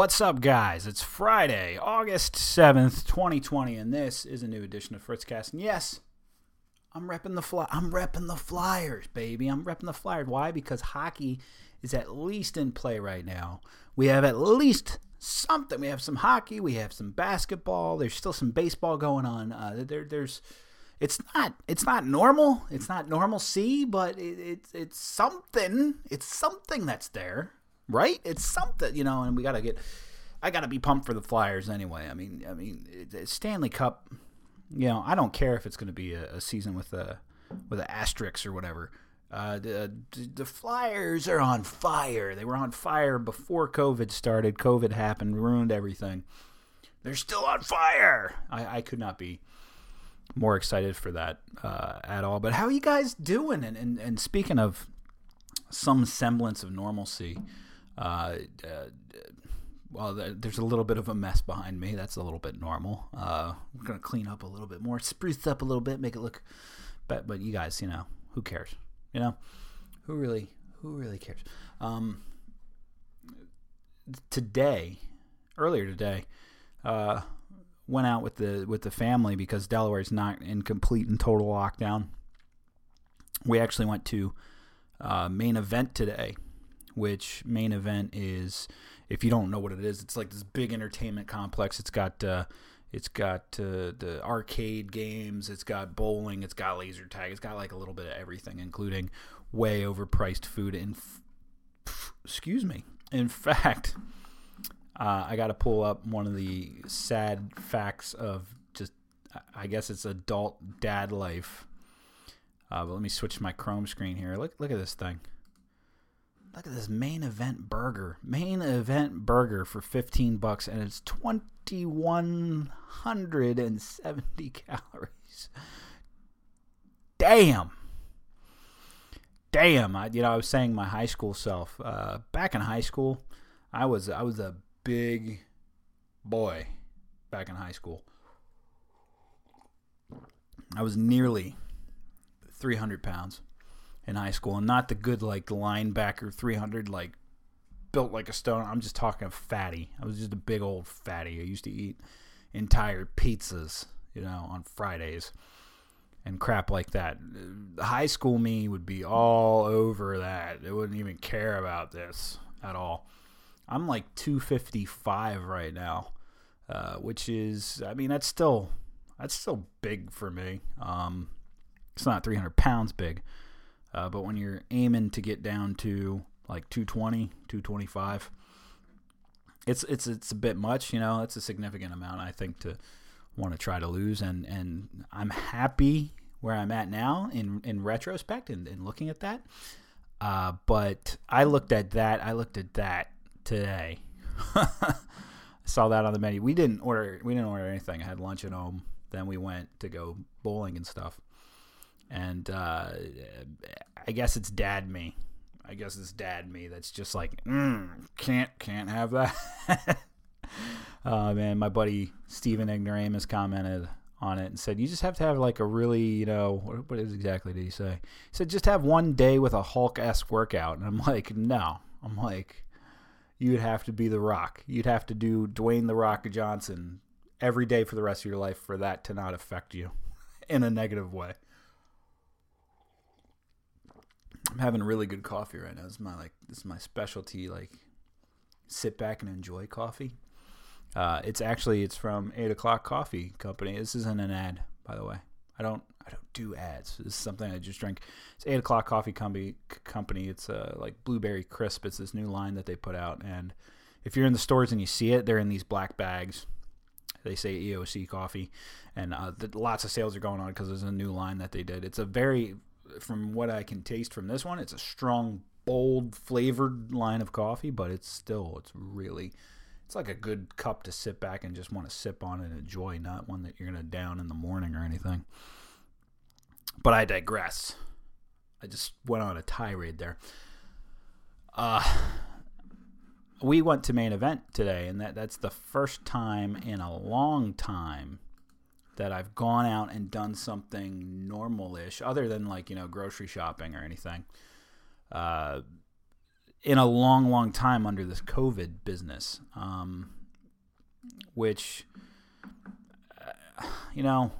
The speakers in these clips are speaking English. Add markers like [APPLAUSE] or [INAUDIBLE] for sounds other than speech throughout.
What's up, guys? It's Friday, August 7th, 2020, and this is a new edition of Fritzcast. And yes, I'm repping the fly. I'm repping the Flyers, baby. I'm repping the Flyers. Why? Because hockey is at least in play right now. We have at least something. We have some hockey. We have some basketball. There's still some baseball going on. Uh, there, there's. It's not. It's not normal. It's not normalcy, but it, it's it's something. It's something that's there, right? It's something, you know. And we gotta get. I gotta be pumped for the Flyers anyway. I mean, I mean, Stanley Cup. You know, I don't care if it's going to be a, a season with a with an asterisk or whatever. Uh, the, the Flyers are on fire. They were on fire before COVID started. COVID happened, ruined everything. They're still on fire. I, I could not be more excited for that uh, at all. But how are you guys doing? And, and, and speaking of some semblance of normalcy, uh, uh, well, there's a little bit of a mess behind me. That's a little bit normal. Uh, we're gonna clean up a little bit more, spruce up a little bit, make it look. But but you guys, you know, who cares? You know, who really who really cares? Um, today, earlier today, uh, went out with the with the family because Delaware is not in complete and total lockdown. We actually went to uh, main event today, which main event is if you don't know what it is, it's like this big entertainment complex. It's got uh, it's got uh, the arcade games, it's got bowling, it's got laser tag, it's got like a little bit of everything, including way overpriced food. And f- excuse me, in [LAUGHS] fact, uh, I got to pull up one of the sad facts of just, I guess it's adult dad life. Uh, but let me switch my Chrome screen here. Look, look at this thing. Look at this main event burger. Main event burger for 15 bucks and it's 2170 [LAUGHS] calories. Damn. Damn, I, you know, I was saying my high school self. Uh, back in high school, I was I was a big boy back in high school. I was nearly 300 pounds in high school, and not the good like linebacker 300 like built like a stone. I'm just talking fatty. I was just a big old fatty. I used to eat entire pizzas, you know, on Fridays and crap like that. High school me would be all over that. It wouldn't even care about this at all. I'm like 255 right now, uh, which is, I mean, that's still that's still big for me. Um, it's not 300 pounds big, uh, but when you're aiming to get down to like 220, 225, it's it's it's a bit much. You know, it's a significant amount. I think to want to try to lose, and and I'm happy where I'm at now in in retrospect and, and looking at that. Uh, but I looked at that. I looked at that today. I [LAUGHS] saw that on the menu. We didn't order. We didn't order anything. I had lunch at home. Then we went to go bowling and stuff. And uh, I guess it's dad me. I guess it's dad me. That's just like mm, can't can't have that. uh, [LAUGHS] man, my buddy Stephen Ignoramus commented on it and said you just have to have like a really you know what, what is exactly did he say? He said just have one day with a Hulk esque workout. And I'm like no. I'm like you would have to be the Rock. You'd have to do Dwayne the Rock Johnson every day for the rest of your life for that to not affect you [LAUGHS] in a negative way. I'm having really good coffee right now. This is my like this is my specialty. Like sit back and enjoy coffee. Uh, it's actually it's from Eight O'clock Coffee Company. This isn't an ad, by the way. I don't I don't do ads. This is something I just drink. It's Eight O'clock Coffee Company. Company. It's uh, like blueberry crisp. It's this new line that they put out, and if you're in the stores and you see it, they're in these black bags. They say EOC coffee, and uh, the, lots of sales are going on because there's a new line that they did. It's a very, from what I can taste from this one, it's a strong, bold, flavored line of coffee, but it's still, it's really, it's like a good cup to sit back and just want to sip on and enjoy, not one that you're gonna down in the morning or anything. But I digress. I just went on a tirade there. Uh, we went to main event today, and that, that's the first time in a long time that I've gone out and done something normal-ish, other than like you know grocery shopping or anything. Uh, in a long, long time under this COVID business, um, which, uh, you know,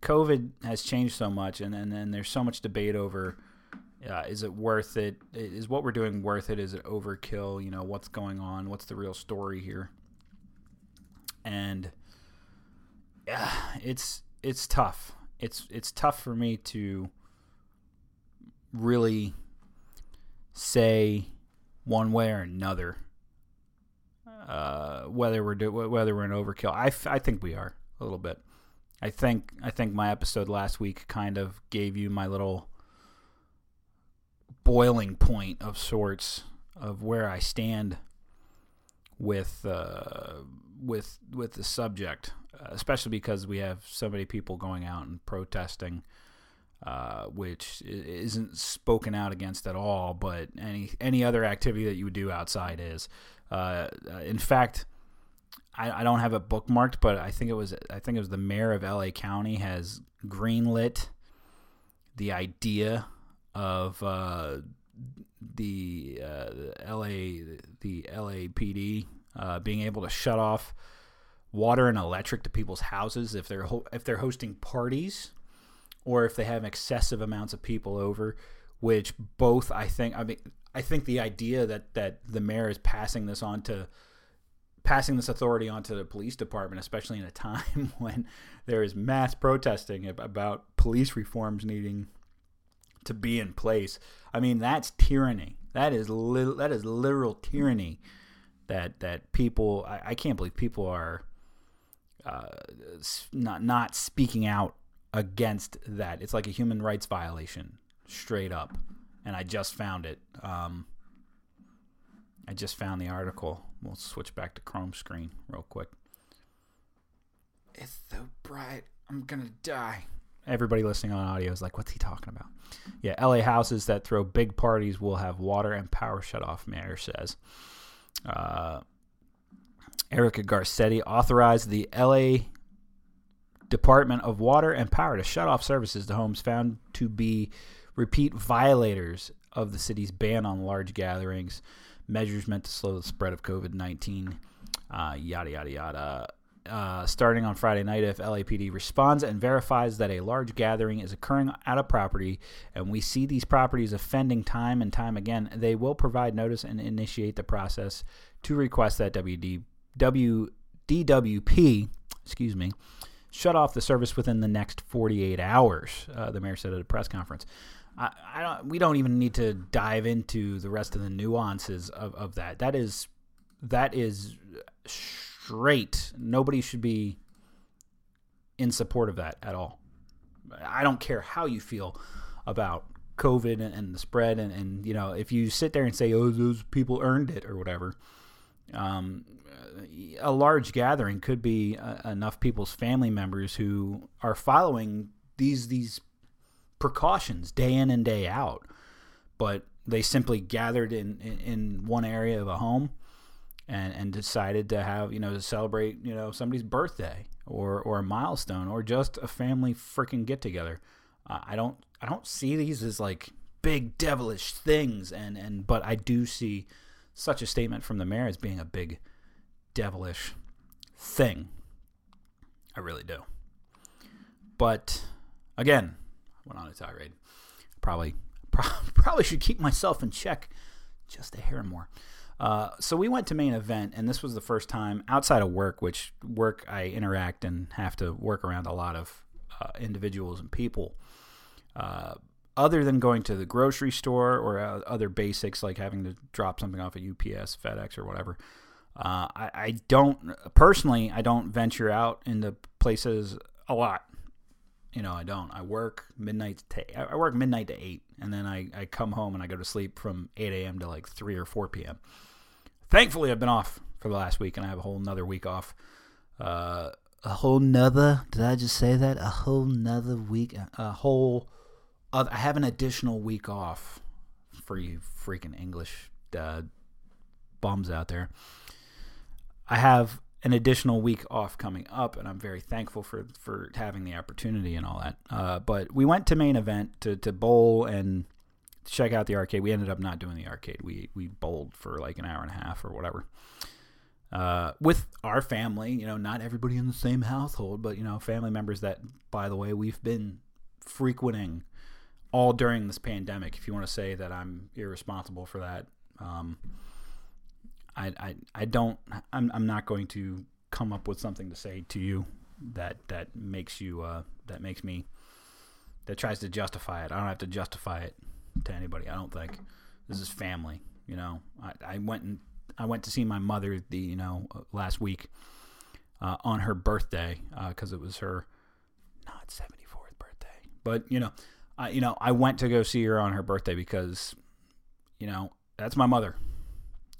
COVID has changed so much, and, and, and there's so much debate over uh, is it worth it? Is what we're doing worth it? Is it overkill? You know, what's going on? What's the real story here? And yeah, [SIGHS] it's it's tough. It's it's tough for me to really say one way or another uh, whether we're do, whether we're an overkill. I, f- I think we are a little bit. I think I think my episode last week kind of gave you my little boiling point of sorts of where I stand with uh, with with the subject, especially because we have so many people going out and protesting uh, which isn't spoken out against at all, but any any other activity that you would do outside is. Uh, in fact, I, I, don't have it bookmarked, but I think it was I think it was the mayor of LA County has greenlit the idea of uh, the, uh, LA the LAPD uh, being able to shut off water and electric to people's houses if they're ho- if they're hosting parties or if they have excessive amounts of people over, which both I think I mean I think the idea that that the mayor is passing this on to passing this authority onto the police department, especially in a [LAUGHS] time when there is mass protesting about police reforms needing to be in place. I mean, that's tyranny. That is li- that is literal tyranny. That that people, I, I can't believe people are uh, not not speaking out against that. It's like a human rights violation, straight up. And I just found it. Um, I just found the article. We'll switch back to Chrome screen real quick. It's so bright. I'm gonna die. Everybody listening on audio is like, "What's he talking about?" Yeah, LA houses that throw big parties will have water and power shut off. Mayor says. Uh, Eric Garcetti authorized the LA Department of Water and Power to shut off services to homes found to be repeat violators of the city's ban on large gatherings, measures meant to slow the spread of COVID 19, uh, yada, yada, yada. Uh, starting on Friday night, if LAPD responds and verifies that a large gathering is occurring at a property, and we see these properties offending time and time again, they will provide notice and initiate the process to request that WD, W, DWP, excuse me, shut off the service within the next 48 hours, uh, the mayor said at a press conference. I, I, don't, we don't even need to dive into the rest of the nuances of, of that. That is that is straight. Nobody should be in support of that at all. I don't care how you feel about COVID and, and the spread, and, and you know if you sit there and say, "Oh, those people earned it" or whatever. Um, a large gathering could be uh, enough people's family members who are following these these precautions day in and day out, but they simply gathered in, in, in one area of a home and, and decided to have you know to celebrate you know somebody's birthday or or a milestone or just a family freaking get together. Uh, I don't I don't see these as like big devilish things and and but I do see such a statement from the mayor as being a big devilish thing. I really do. But again, I went on a tirade. Probably, [LAUGHS] probably should keep myself in check just a hair more. Uh, so we went to main event, and this was the first time outside of work, which work I interact and have to work around a lot of uh, individuals and people. Uh, other than going to the grocery store or uh, other basics like having to drop something off at UPS, FedEx, or whatever, uh, I, I, don't personally. I don't venture out into places a lot. You know, I don't. I work midnight to I work midnight to eight, and then I, I come home and I go to sleep from eight a.m. to like three or four p.m. Thankfully, I've been off for the last week, and I have a whole nother week off. Uh, a whole nother? Did I just say that? A whole nother week? A whole. I have an additional week off for you freaking English uh, bums out there. I have an additional week off coming up, and I'm very thankful for for having the opportunity and all that. Uh, but we went to main event to to bowl and check out the arcade. We ended up not doing the arcade. We we bowled for like an hour and a half or whatever. Uh, with our family, you know, not everybody in the same household, but you know, family members that, by the way, we've been frequenting all during this pandemic. If you want to say that I'm irresponsible for that, um, I, I, I don't. I'm, I'm not going to come up with something to say to you that that makes you uh, that makes me that tries to justify it. I don't have to justify it to anybody. I don't think this is family. You know, I, I went and I went to see my mother the you know uh, last week uh, on her birthday because uh, it was her not seventy fourth birthday, but you know, I you know I went to go see her on her birthday because you know that's my mother,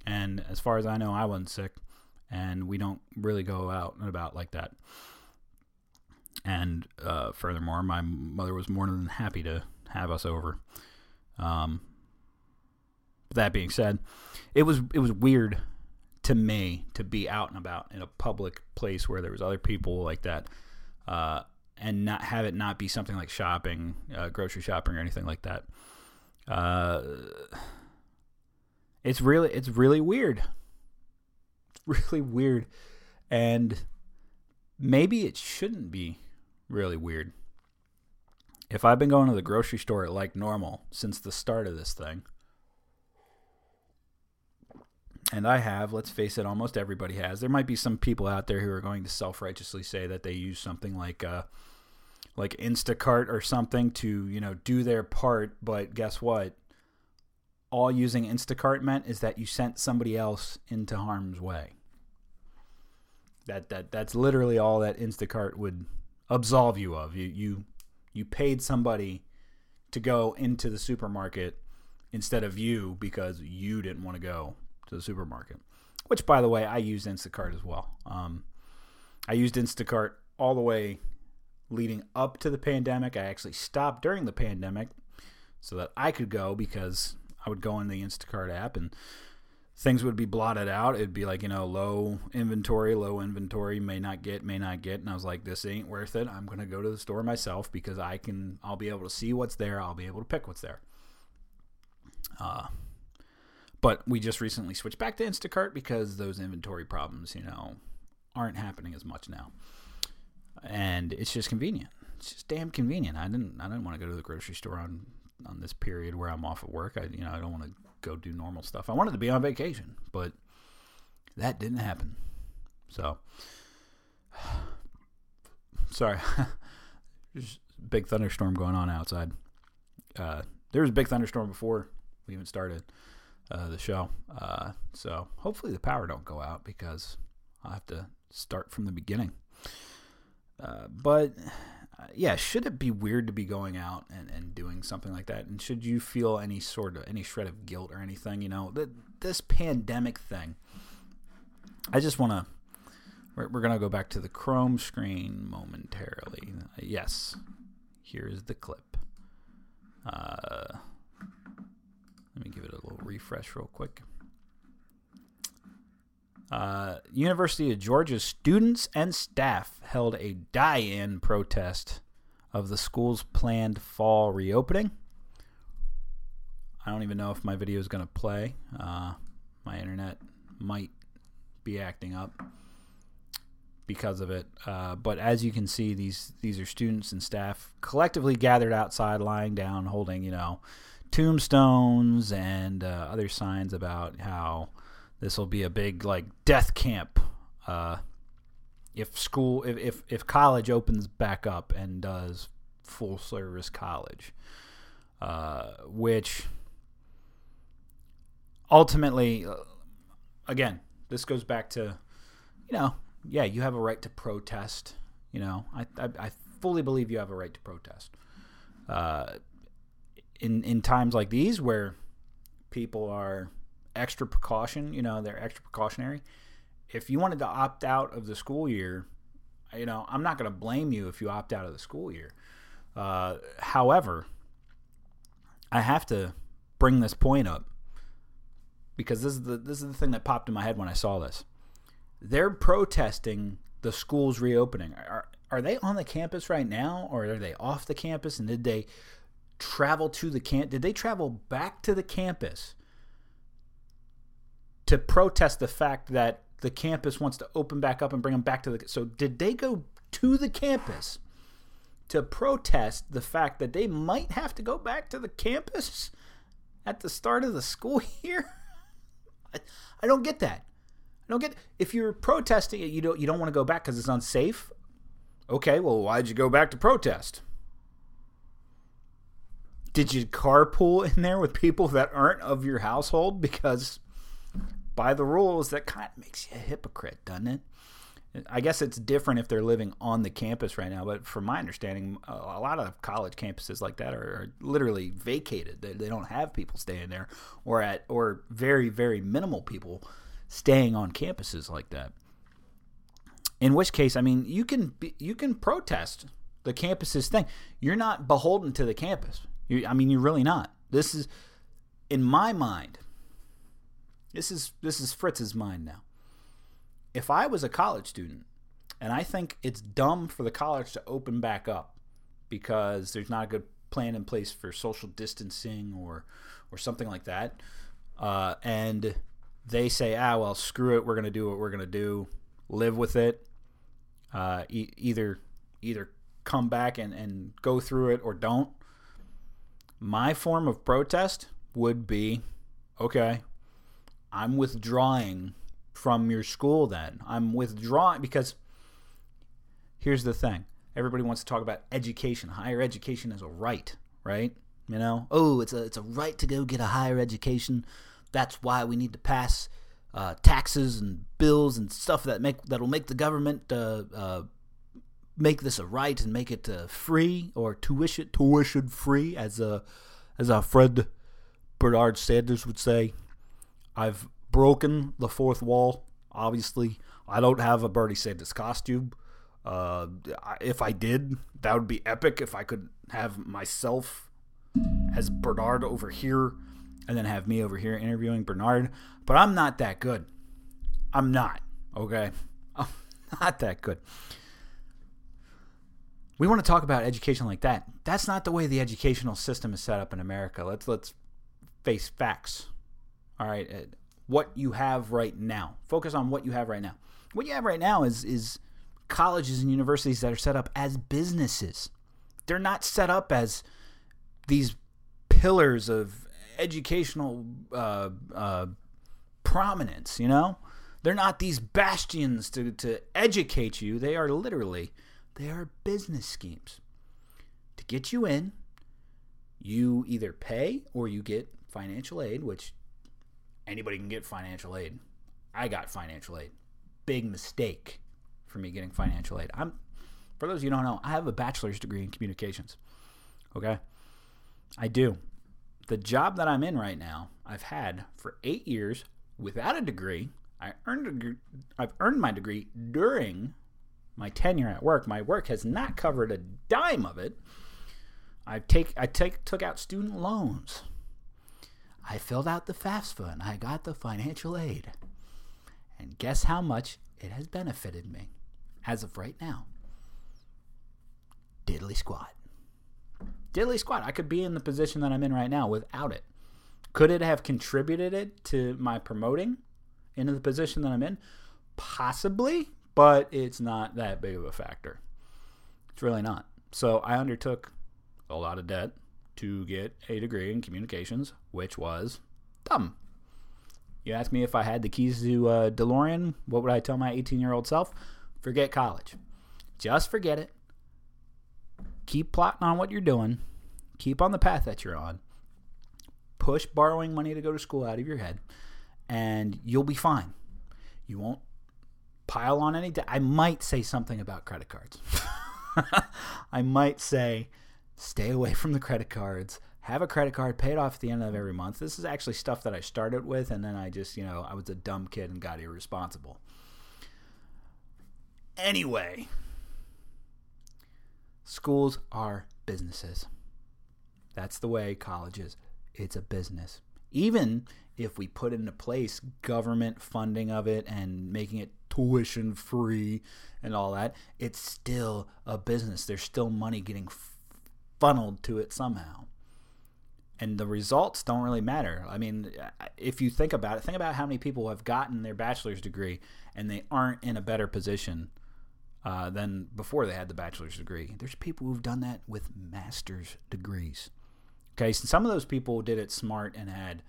and as far as I know, I wasn't sick, and we don't really go out and about like that. And uh, furthermore, my mother was more than happy to have us over. Um, that being said, it was it was weird to me to be out and about in a public place where there was other people like that, uh, and not have it not be something like shopping, uh, grocery shopping, or anything like that. Uh, it's really it's really weird. It's [LAUGHS] really weird, and maybe it shouldn't be really weird. If I've been going to the grocery store like normal since the start of this thing and I have, let's face it, almost everybody has. There might be some people out there who are going to self-righteously say that they use something like uh, like Instacart or something to, you know, do their part, but guess what? All using Instacart meant is that you sent somebody else into harm's way. That that that's literally all that Instacart would absolve you of. You you you paid somebody to go into the supermarket instead of you because you didn't want to go to the supermarket. Which, by the way, I use Instacart as well. Um, I used Instacart all the way leading up to the pandemic. I actually stopped during the pandemic so that I could go because I would go in the Instacart app and things would be blotted out. It'd be like, you know, low inventory, low inventory, may not get, may not get. And I was like, this ain't worth it. I'm going to go to the store myself because I can, I'll be able to see what's there. I'll be able to pick what's there. Uh, but we just recently switched back to Instacart because those inventory problems, you know, aren't happening as much now. And it's just convenient. It's just damn convenient. I didn't I didn't want to go to the grocery store on on this period where I'm off at work. I you know, I don't want to go do normal stuff. I wanted to be on vacation, but that didn't happen. So [SIGHS] sorry. [LAUGHS] There's big thunderstorm going on outside. Uh, there was a big thunderstorm before we even started uh, the show. Uh, so hopefully the power don't go out because I'll have to start from the beginning. Uh, but uh, yeah, should it be weird to be going out and, and doing something like that? And should you feel any sort of any shred of guilt or anything? You know, the, this pandemic thing. I just want to. We're, we're gonna go back to the Chrome screen momentarily. yes, here's the clip. Uh, let me give it a little refresh real quick. Uh, University of Georgia students and staff held a die-in protest of the school's planned fall reopening. I don't even know if my video is going to play. Uh, my internet might be acting up because of it. Uh, but as you can see, these these are students and staff collectively gathered outside, lying down, holding you know tombstones and uh, other signs about how this will be a big like death camp uh, if school if, if if college opens back up and does full service college uh, which ultimately uh, again this goes back to you know yeah you have a right to protest you know i i, I fully believe you have a right to protest. Uh, in in times like these where people are extra precaution, you know, they're extra precautionary. If you wanted to opt out of the school year, you know, I'm not going to blame you if you opt out of the school year. Uh, however, I have to bring this point up because this is the this is the thing that popped in my head when I saw this. They're protesting the schools reopening. Are are they on the campus right now, or are they off the campus? And did they travel to the camp? Did they travel back to the campus to protest the fact that the campus wants to open back up and bring them back to the? So did they go to the campus to protest the fact that they might have to go back to the campus at the start of the school [LAUGHS] year? I, I don't get that. I don't get if you're protesting it, you don't you don't want to go back because it's unsafe. Okay, well, why'd you go back to protest? Did you carpool in there with people that aren't of your household? Because by the rules, that kind of makes you a hypocrite, doesn't it? I guess it's different if they're living on the campus right now, but from my understanding, a lot of college campuses like that are, are literally vacated. They, they, don't have people staying there, or at or very very minimal people staying on campuses like that. In which case, I mean, you can be, you can protest the campus's thing. You're not beholden to the campus. You, I mean, you're really not. This is, in my mind, this is this is Fritz's mind now. If I was a college student, and I think it's dumb for the college to open back up because there's not a good plan in place for social distancing or or something like that, uh, and they say, ah, well, screw it, we're gonna do what we're gonna do, live with it. Uh, e- either either come back and, and go through it or don't my form of protest would be okay, I'm withdrawing from your school then. I'm withdrawing because here's the thing everybody wants to talk about education. Higher education is a right, right? You know, oh, it's a it's a right to go get a higher education. That's why we need to pass uh, taxes and bills and stuff that make that'll make the government uh, uh, make this a right and make it uh, free or tuition tuition free as a as our friend Bernard Sanders would say. I've broken the fourth wall. Obviously, I don't have a Bernie Sanders costume. Uh, if I did, that would be epic. If I could have myself as Bernard over here, and then have me over here interviewing Bernard. But I'm not that good. I'm not. Okay, [LAUGHS] I'm not that good we want to talk about education like that. That's not the way the educational system is set up in America. Let's let's face facts. All right, what you have right now. Focus on what you have right now. What you have right now is is colleges and universities that are set up as businesses. They're not set up as these pillars of educational uh, uh, prominence. You know, they're not these bastions to to educate you. They are literally they are business schemes. To get you in, you either pay or you get financial aid, which anybody can get financial aid. I got financial aid. Big mistake for me getting financial aid. I'm for those of you who don't know, I have a bachelor's degree in communications. Okay? I do. The job that I'm in right now, I've had for 8 years without a degree. I earned a, I've earned my degree during my tenure at work, my work has not covered a dime of it. I take I take took out student loans. I filled out the FAFSA and I got the financial aid. And guess how much it has benefited me as of right now? Diddly squat. Diddly squat. I could be in the position that I'm in right now without it. Could it have contributed it to my promoting into the position that I'm in? Possibly, but it's not that big of a factor. It's really not. So I undertook a lot of debt to get a degree in communications, which was dumb. You ask me if I had the keys to uh, DeLorean, what would I tell my 18 year old self? Forget college. Just forget it. Keep plotting on what you're doing. Keep on the path that you're on. Push borrowing money to go to school out of your head, and you'll be fine. You won't pile on any debt. I might say something about credit cards. [LAUGHS] I might say, stay away from the credit cards. Have a credit card, pay it off at the end of every month. This is actually stuff that I started with, and then I just, you know, I was a dumb kid and got irresponsible. Anyway, schools are businesses. That's the way college is. It's a business. Even if we put into place government funding of it and making it tuition free and all that, it's still a business. There's still money getting funneled to it somehow. and the results don't really matter. I mean, if you think about it, think about how many people have gotten their bachelor's degree and they aren't in a better position uh, than before they had the bachelor's degree. There's people who've done that with master's degrees. Okay, so some of those people did it smart and had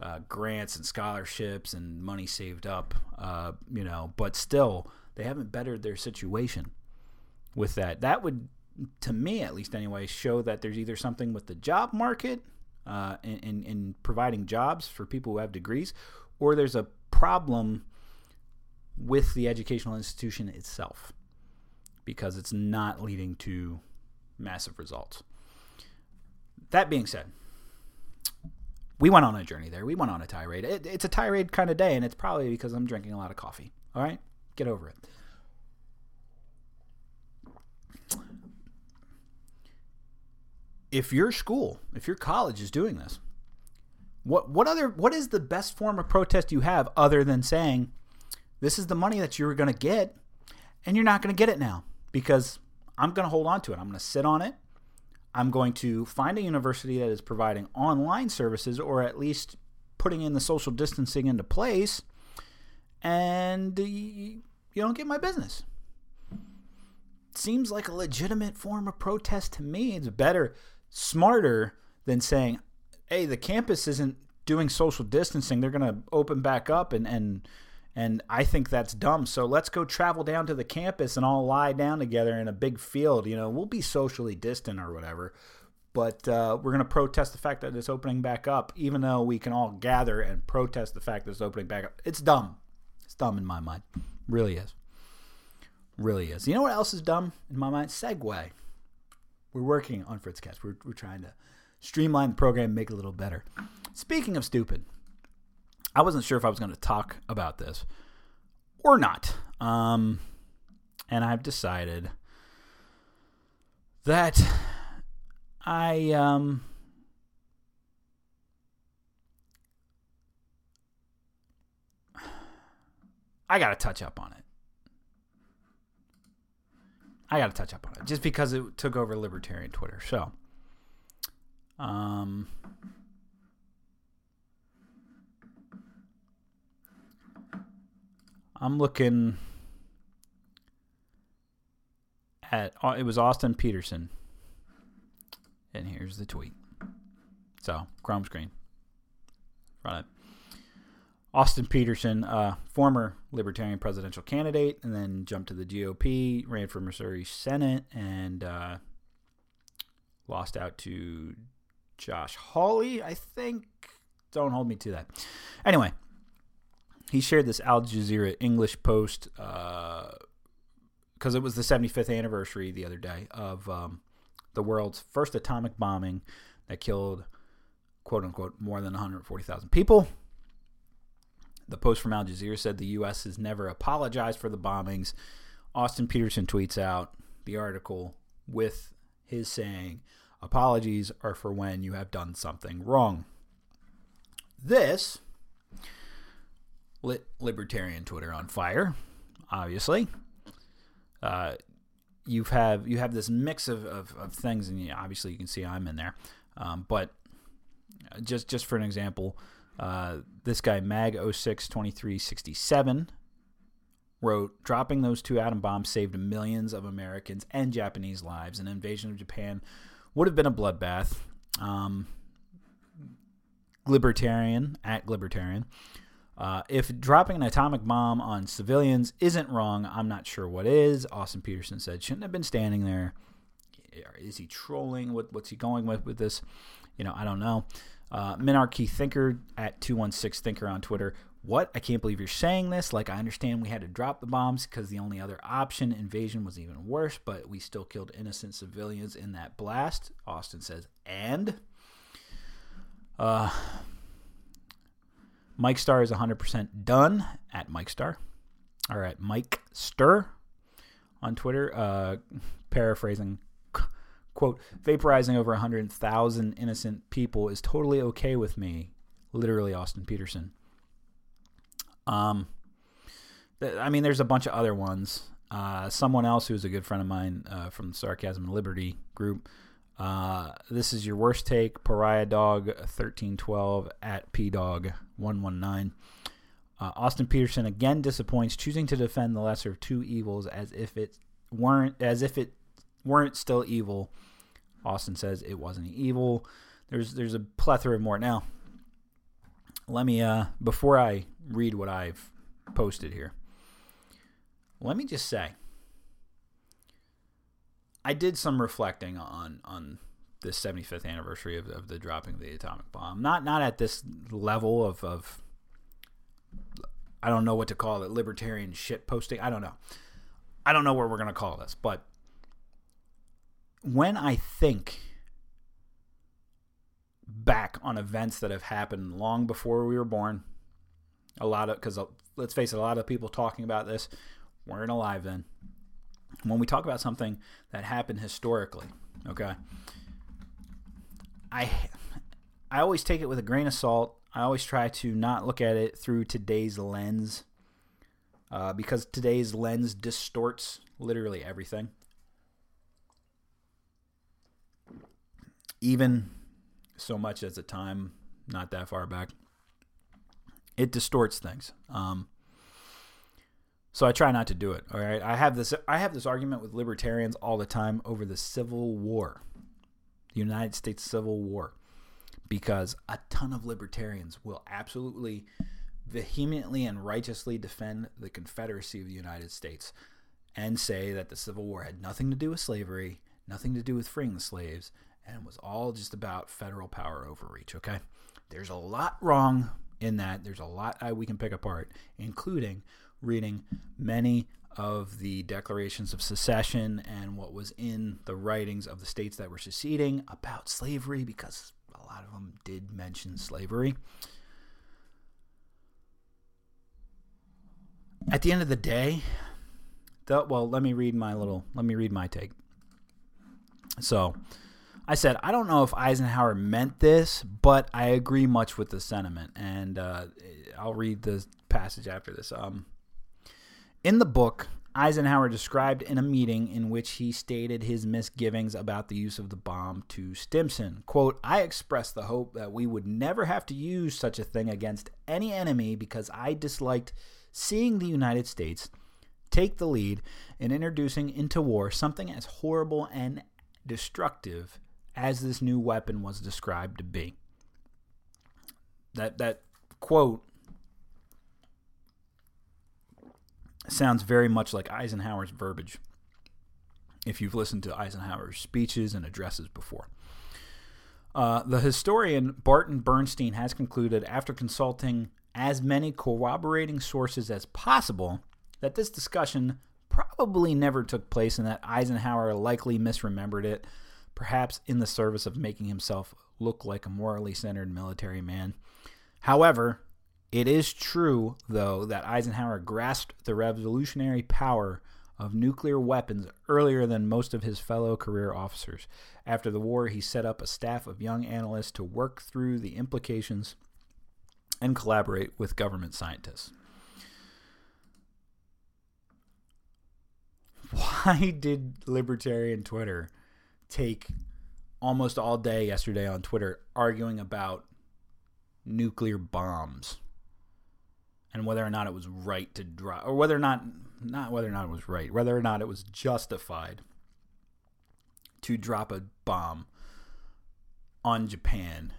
uh, grants and scholarships and money saved up, uh, you know, but still they haven't bettered their situation with that. That would, to me at least anyway, show that there's either something with the job market uh, in, in, in providing jobs for people who have degrees, or there's a problem with the educational institution itself because it's not leading to massive results. That being said, we went on a journey there. We went on a tirade. It, it's a tirade kind of day, and it's probably because I'm drinking a lot of coffee. All right? Get over it. If your school, if your college is doing this, what what other what is the best form of protest you have other than saying this is the money that you were going to get and you're not going to get it now because I'm going to hold on to it. I'm going to sit on it. I'm going to find a university that is providing online services or at least putting in the social distancing into place, and you don't get my business. Seems like a legitimate form of protest to me. It's better, smarter than saying, hey, the campus isn't doing social distancing. They're going to open back up and, and and I think that's dumb. So let's go travel down to the campus and all lie down together in a big field. You know, we'll be socially distant or whatever. But uh, we're going to protest the fact that it's opening back up, even though we can all gather and protest the fact that it's opening back up. It's dumb. It's dumb in my mind. Really is. Really is. You know what else is dumb in my mind? Segue. We're working on Fritzcast. We're, we're trying to streamline the program make it a little better. Speaking of stupid, I wasn't sure if I was going to talk about this or not. Um, and I've decided that I um, I got to touch up on it. I got to touch up on it just because it took over libertarian Twitter. So, um, I'm looking at uh, it was Austin Petersen, and here's the tweet. So Chrome screen, run it. Austin Petersen, uh, former Libertarian presidential candidate, and then jumped to the GOP, ran for Missouri Senate, and uh, lost out to Josh Hawley, I think. Don't hold me to that. Anyway, he shared this Al Jazeera English post because uh, it was the 75th anniversary the other day of um, the world's first atomic bombing that killed, quote unquote, more than 140,000 people. The post from Al Jazeera said the U.S. has never apologized for the bombings. Austin Petersen tweets out the article with his saying, Apologies are for when you have done something wrong. This lit libertarian Twitter on fire, obviously. Uh, you have you have this mix of, of, of things, and you, obviously you can see I'm in there. Um, but just just for an example, uh, this guy Mag 062367 wrote, "Dropping those two atom bombs saved millions of Americans and Japanese lives. An invasion of Japan would have been a bloodbath." Um, libertarian at libertarian uh, if dropping an atomic bomb on civilians isn't wrong, I'm not sure what is. Austin Petersen said, shouldn't have been standing there. Is he trolling? What, what's he going with with this? You know, I don't know. Uh, Minarchy Thinker at 216 Thinker on Twitter. What? I can't believe you're saying this. Like, I understand we had to drop the bombs because the only other option, invasion, was even worse, but we still killed innocent civilians in that blast. Austin says, and? Uh, Mike Star is 100% done at Mike Star, or at Mike Stir on Twitter. Uh, paraphrasing, quote, vaporizing over 100,000 innocent people is totally okay with me. Literally, Austin Petersen. Um, th- I mean, there's a bunch of other ones. Uh, someone else who's a good friend of mine uh, from the Sarcasm and Liberty group Uh, this is your worst take. Pariah Dog 1312 at P Dog 119. Uh, Austin Petersen again disappoints, choosing to defend the lesser of two evils as if it weren't as if it weren't still evil. Austin says it wasn't evil. There's there's a plethora of more. Now, let me uh before I read what I've posted here. Let me just say I did some reflecting on on the 75th anniversary of, of the dropping of the atomic bomb. Not not at this level of, of I don't know what to call it, libertarian shit posting. I don't know. I don't know what we're to call this, but when I think back on events that have happened long before we were born, a lot of, because uh, let's face it, a lot of people talking about this weren't alive then. When we talk about something that happened historically, okay, I, I always take it with a grain of salt I always try to not look at it through today's lens uh, because today's lens distorts literally everything. Even so much as a time not that far back, it distorts things. Um, so I try not to do it. All right, I have this. I have this argument with libertarians all the time over the Civil War, the United States Civil War because a ton of libertarians will absolutely vehemently and righteously defend the Confederacy of the United States and say that the Civil War had nothing to do with slavery, nothing to do with freeing the slaves, and was all just about federal power overreach, okay? There's a lot wrong in that. There's a lot we can pick apart, including reading many of the declarations of secession and what was in the writings of the states that were seceding about slavery because a lot of them did mention slavery. At the end of the day, the, well, let me read my little, let me read my take. So, I said, I don't know if Eisenhower meant this, but I agree much with the sentiment. And uh, I'll read the passage after this. Um, in the book, Eisenhower described in a meeting in which he stated his misgivings about the use of the bomb to Stimson. Quote, I expressed the hope that we would never have to use such a thing against any enemy because I disliked seeing the United States take the lead in introducing into war something as horrible and destructive as this new weapon was described to be. That that quote sounds very much like Eisenhower's verbiage if you've listened to Eisenhower's speeches and addresses before. Uh, the historian Barton Bernstein has concluded, after consulting as many corroborating sources as possible, that this discussion probably never took place and that Eisenhower likely misremembered it, perhaps in the service of making himself look like a morally centered military man. However, it is true, though, that Eisenhower grasped the revolutionary power of nuclear weapons earlier than most of his fellow career officers. After the war, he set up a staff of young analysts to work through the implications and collaborate with government scientists. [LAUGHS] Why did libertarian Twitter take almost all day yesterday on Twitter arguing about nuclear bombs? and whether or not it was right to drop, or whether or not, not whether or not it was right, whether or not it was justified to drop a bomb on Japan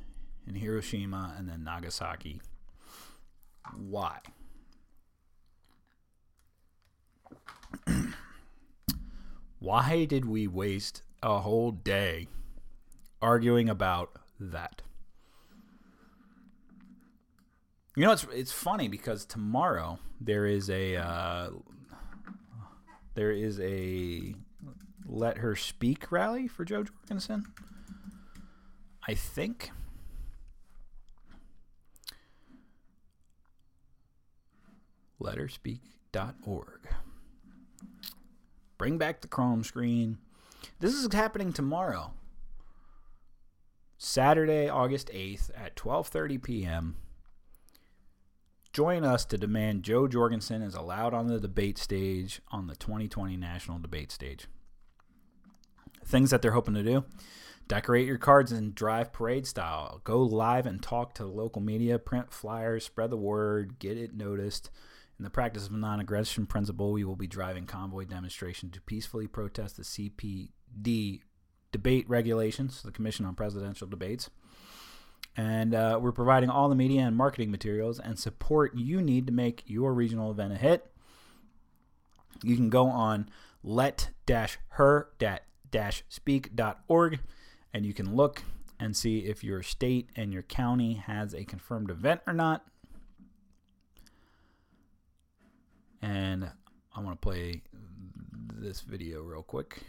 in Hiroshima and then Nagasaki. Why? [CLEARS THROAT] Why did we waste a whole day arguing about that? You know, it's it's funny because tomorrow there is a uh, there is a let her speak rally for Jo Jorgensen. I think. Letterspeak.org. Bring back the Chrome screen. This is happening tomorrow. Saturday, August 8th at 12:30 p.m. Join us to demand Jo Jorgensen is allowed on the debate stage on the 2020 national debate stage. Things that they're hoping to do Decorate your cards and drive parade style. Go live and talk to local media, print flyers, spread the word, get it noticed. In the practice of non aggression principle, we will be driving convoy demonstration to peacefully protest the CPD debate regulations, the Commission on Presidential Debates. And uh, we're providing all the media and marketing materials and support you need to make your regional event a hit. You can go on let-her-speak.org and you can look and see if your state and your county has a confirmed event or not. And I want to play this video real quick.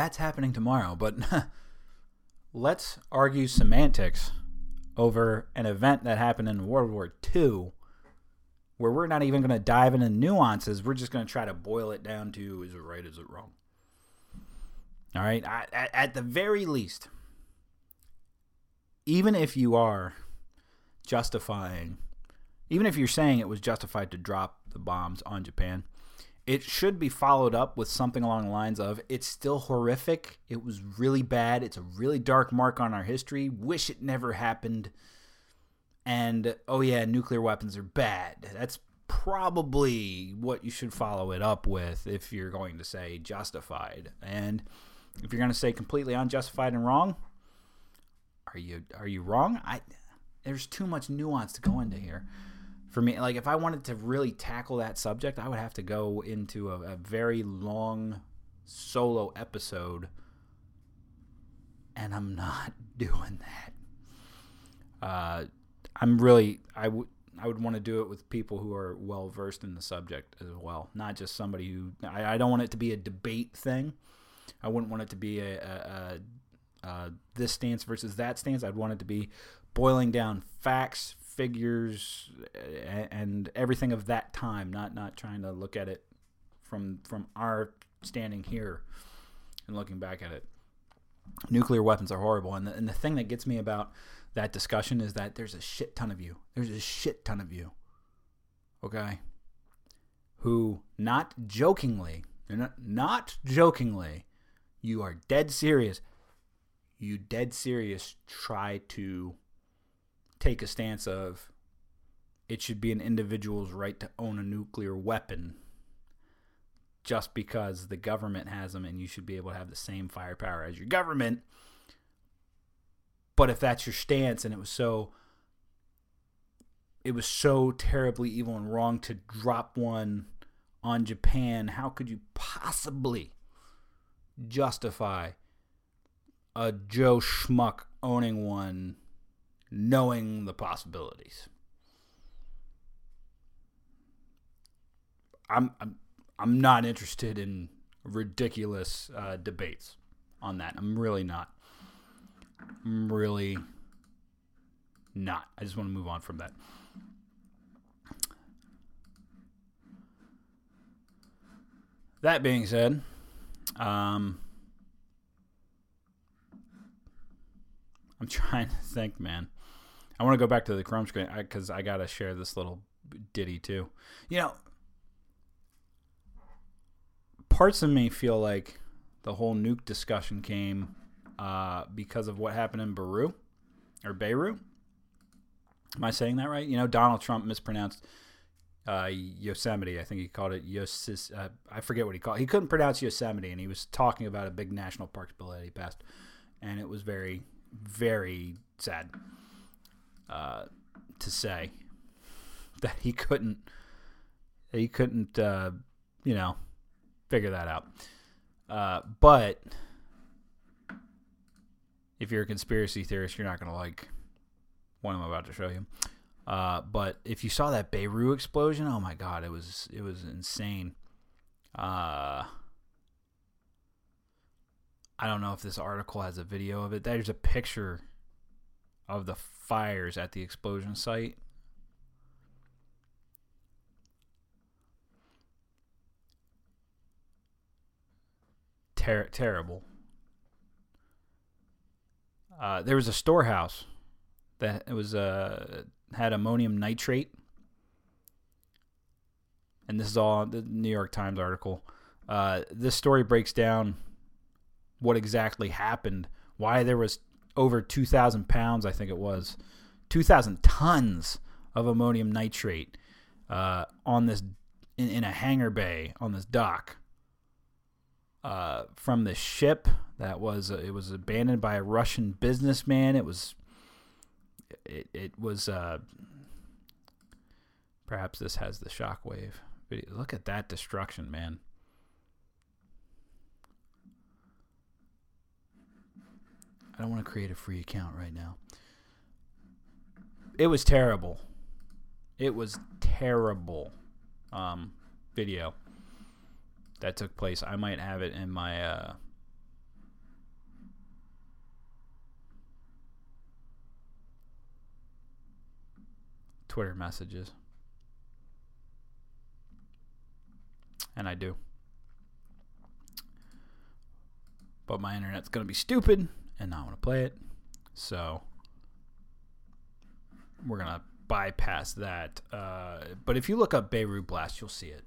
That's happening tomorrow. But [LAUGHS] let's argue semantics over an event that happened in World War II, where we're not even going to dive into nuances. We're just going to try to boil it down to is it right, is it wrong? All right. At, at the very least, even if you are justifying, even if you're saying it was justified to drop the bombs on Japan, it should be followed up with something along the lines of it's still horrific. It was really bad. It's a really dark mark on our history. Wish it never happened. And oh, yeah, nuclear weapons are bad. That's probably what you should follow it up with if you're going to say justified. And if you're going to say completely unjustified and wrong, are you are you wrong? I there's too much nuance to go into here for me like if i wanted to really tackle that subject i would have to go into a, a very long solo episode and i'm not [LAUGHS] doing that uh, i'm really i would I would want to do it with people who are well versed in the subject as well, not just somebody who. I, I, don't want it to be a debate thing. I wouldn't want it to be a, a, a, a this stance versus that stance. I'd want it to be boiling down facts, figures and everything of that time, not not trying to look at it from from our standing here and looking back at it. Nuclear weapons are horrible, and the, and the thing that gets me about that discussion is that there's a shit ton of you. There's a shit ton of you. Okay, who not jokingly, not, not jokingly, you are dead serious. You dead serious try to take a stance of it should be an individual's right to own a nuclear weapon just because the government has them and you should be able to have the same firepower as your government. But if that's your stance and it was so it was so terribly evil and wrong to drop one on Japan, how could you possibly justify a Joe Schmuck owning one knowing the possibilities. I'm I'm I'm not interested in ridiculous uh, debates on that. I'm really not. I'm really not. I just want to move on from that. That being said, um, I'm trying to think, man. I want to go back to the Chrome screen because I, I got to share this little ditty too. You know, parts of me feel like the whole nuke discussion came uh, because of what happened in Beirut. or Beirut. Am I saying that right? You know, Donald Trump mispronounced uh, Yosemite. I think he called it Yosis. Uh, I forget what he called. It. He couldn't pronounce Yosemite, and he was talking about a big national park bill that he passed, and it was very, very sad uh, to say [LAUGHS] that he couldn't. He couldn't, uh, you know, figure that out. Uh, but if you're a conspiracy theorist, you're not going to like what I'm about to show you. Uh, but if you saw that Beirut explosion, oh my god, it was it was insane. Uh, I don't know if this article has a video of it. There's a picture of the fires at the explosion site. Ter- terrible. Uh, there was a storehouse that it was uh, had ammonium nitrate, and this is all the New York Times article. Uh, this story breaks down what exactly happened, why there was over 2,000 pounds, I think it was, 2,000 tons of ammonium nitrate uh, on this in, in, a hangar bay on this dock uh, from the ship that was uh, it was abandoned by a Russian businessman. It was it, it was uh, perhaps this has the shockwave. Look at that destruction, man. I don't want to create a free account right now. It was terrible. It was terrible um, video that took place. I might have it in my uh, Twitter messages. And I do. But my internet's going to be stupid and not want to play it. So we're to bypass that. Uh, but if you look up Beirut Blast, you'll see it.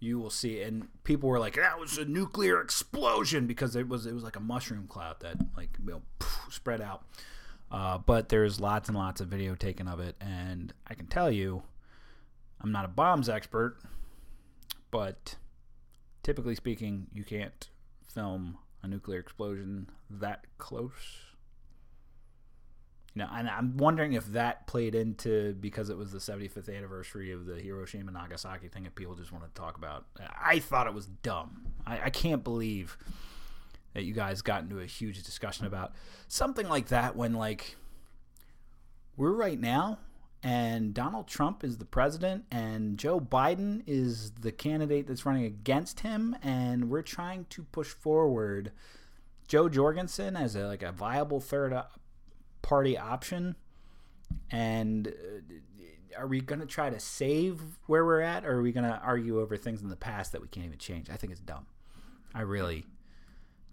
You will see, it. and people were like, "That was a nuclear explosion," because it was it was like a mushroom cloud that like you know, spread out. Uh, but there's lots and lots of video taken of it, and I can tell you, I'm not a bombs expert, but typically speaking, you can't film a nuclear explosion that close. You know, and I'm wondering if that played into because it was the 75th anniversary of the Hiroshima and Nagasaki thing, if people just want to talk about. I thought it was dumb. I, I can't believe that you guys got into a huge discussion about something like that when like we're right now and Donald Trump is the president and Joe Biden is the candidate that's running against him and we're trying to push forward Jo Jorgensen as a like a viable third party option and uh, are we going to try to save where we're at or are we going to argue over things in the past that we can't even change? I think it's dumb. I really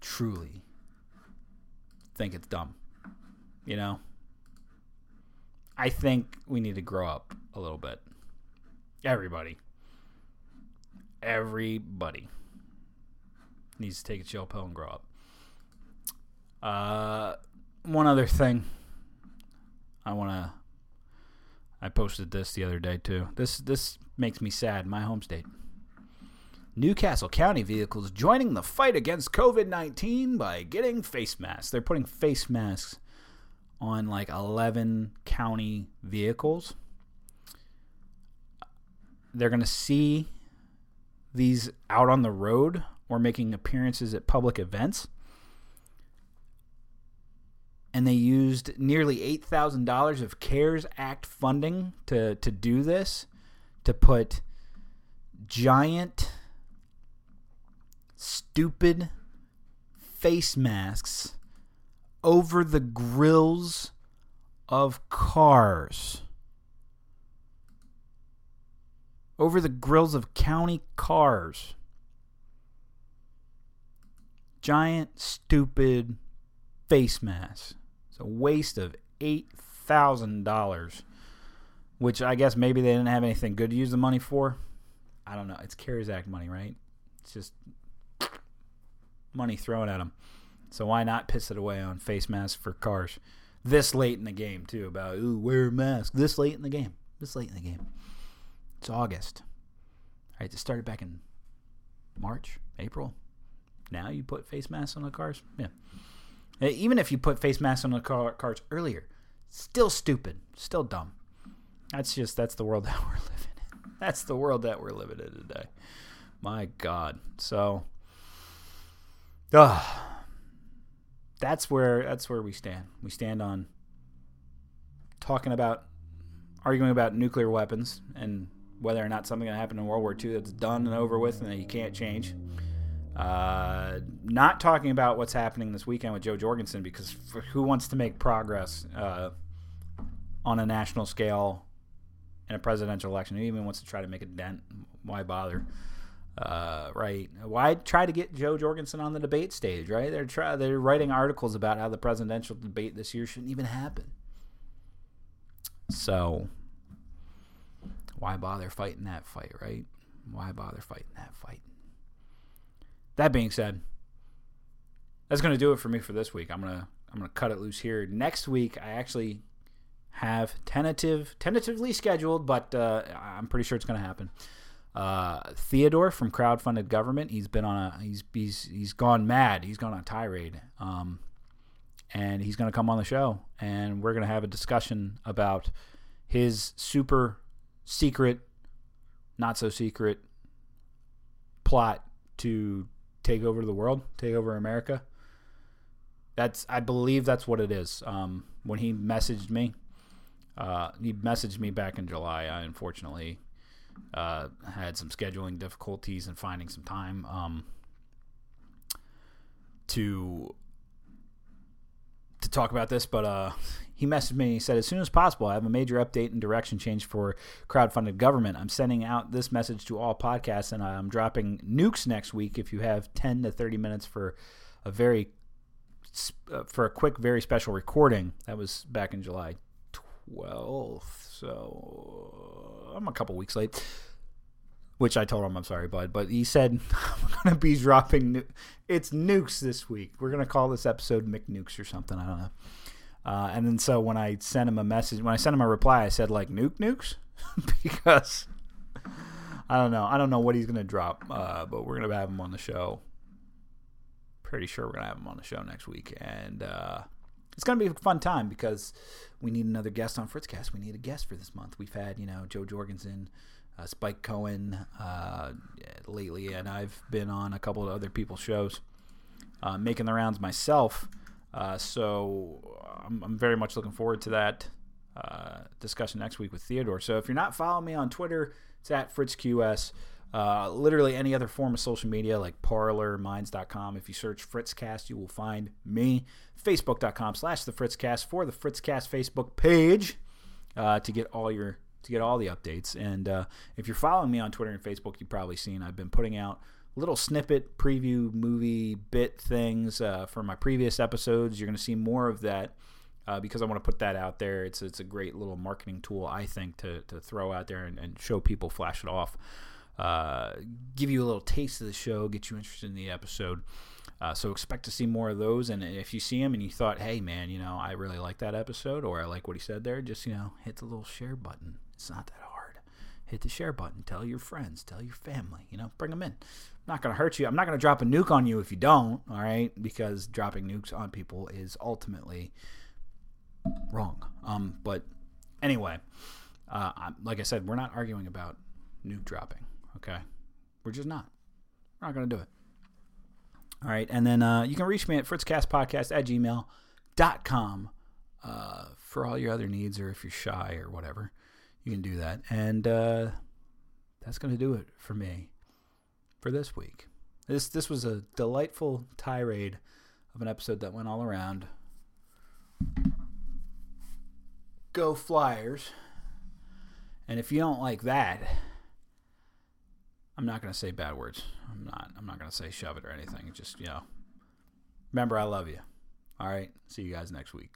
truly think it's dumb. You know? I think we need to grow up a little bit. Everybody. Everybody needs to take a chill pill and grow up. Uh, one other thing I want to I posted this the other day too. This this makes me sad. My home state. New Castle County vehicles joining the fight against COVID 19 by getting face masks. They're putting face masks on like 11 county vehicles. They're going to see these out on the road or making appearances at public events. And they used nearly $8,000 of CARES Act funding to, to do this, to put giant stupid face masks over the grills of cars. Over the grills of county cars. Giant, stupid face masks. It's a waste of $8,000, which I guess maybe they didn't have anything good to use the money for. I don't know. It's CARES Act money, right? It's just money thrown at them. So why not piss it away on face masks for cars? this late in the game too about ooh wear a mask this late in the game. This late in the game. It's August. All right, it started back in March, April. Now you put face masks on the cars. Yeah. Even if you put face masks on the car, cars earlier, still stupid, still dumb. That's just that's the world [LAUGHS] that we're living in. That's the world that we're living in today. My God. So, uh, that's where that's where we stand. We stand on talking about arguing about nuclear weapons and whether or not something that happened in World War II that's done and over with and that you can't change. Uh, not talking about what's happening this weekend with Jo Jorgensen because who wants to make progress uh, on a national scale in a presidential election? Who even wants to try to make a dent? Why bother? Uh, right? Why try to get Jo Jorgensen on the debate stage? Right? They're try they're writing articles about how the presidential debate this year shouldn't even happen. So why bother fighting that fight? Right? Why bother fighting that fight? That being said, that's to do it for me for this week. I'm gonna I'm gonna cut it loose here. Next week, I actually have tentative tentatively scheduled, but uh, I'm pretty sure it's to happen. Uh, Theodore from Crowdfunded Government. He's been on a he's he's he's gone mad. He's gone on a tirade. Um, and he's going to come on the show, and we're going to have a discussion about his super secret, not so secret plot to take over the world, take over America. That's I believe that's what it is. Um, when he messaged me, uh, he messaged me back in July. I unfortunately uh, had some scheduling difficulties and finding some time um, to to talk about this, but uh, he messaged me he said, As soon as possible, I have a major update and direction change for crowdfunded government. I'm sending out this message to all podcasts, and I'm dropping nukes next week if you have 10 to 30 minutes for a very uh, for a quick, very special recording. That was back in July 12th, so I'm a couple weeks late. Which I told him I'm sorry, bud, but he said [LAUGHS] I'm gonna be dropping. Nu- it's nukes this week. We're gonna call this episode McNukes or something. I don't know. Uh, and then so when I sent him a message, when I sent him a reply, I said like nuke nukes [LAUGHS] because I don't know. I don't know what he's gonna drop, uh, but we're gonna have him on the show. Pretty sure we're gonna have him on the show next week, and uh, it's gonna be a fun time because we need another guest on Fritzcast. We need a guest for this month. We've had you know Jo Jorgensen uh, Spike Cohen uh, lately, and I've been on a couple of other people's shows, uh, making the rounds myself. Uh, so I'm, I'm, very much looking forward to that uh, discussion next week with Theodore. So if you're not following me on Twitter, it's at FritzQS. Uh, literally any other form of social media like Parler, Minds.com. If you search Fritzcast, you will find me. Facebook.com slash the Fritzcast for the Fritzcast Facebook page to get all your to get all the updates. And uh, if you're following me on Twitter and Facebook, you've probably seen I've been putting out little snippet preview movie bit things uh, for my previous episodes. You're going to see more of that. Uh, because I want to put that out there. It's it's a great little marketing tool, I think, to, to throw out there and, and show people, flash it off, uh, give you a little taste of the show, get you interested in the episode. Uh, so expect to see more of those. And if you see them and you thought, hey man, you know, I really like that episode or I like what he said there, just you know, hit the little share button. It's not that hard. Hit the share button. Tell your friends. Tell your family. You know, bring them in. I'm not going to hurt you. I'm not going to drop a nuke on you if you don't, all right? Because dropping nukes on people is ultimately wrong. Um, but anyway, uh, like I said, we're not arguing about nuke dropping, okay? We're just not. We're not going to do it. All right. And then uh, you can reach me at fritzcastpodcast at gmail.com uh, for all your other needs or if you're shy or whatever you can do that. And uh, that's going to do it for me for this week. This this was a delightful tirade of an episode that went all around. Go Flyers. And if you don't like that, I'm not going to say bad words. I'm not I'm not going to say shove it or anything. Just, you know, remember I love you. All right. See you guys next week.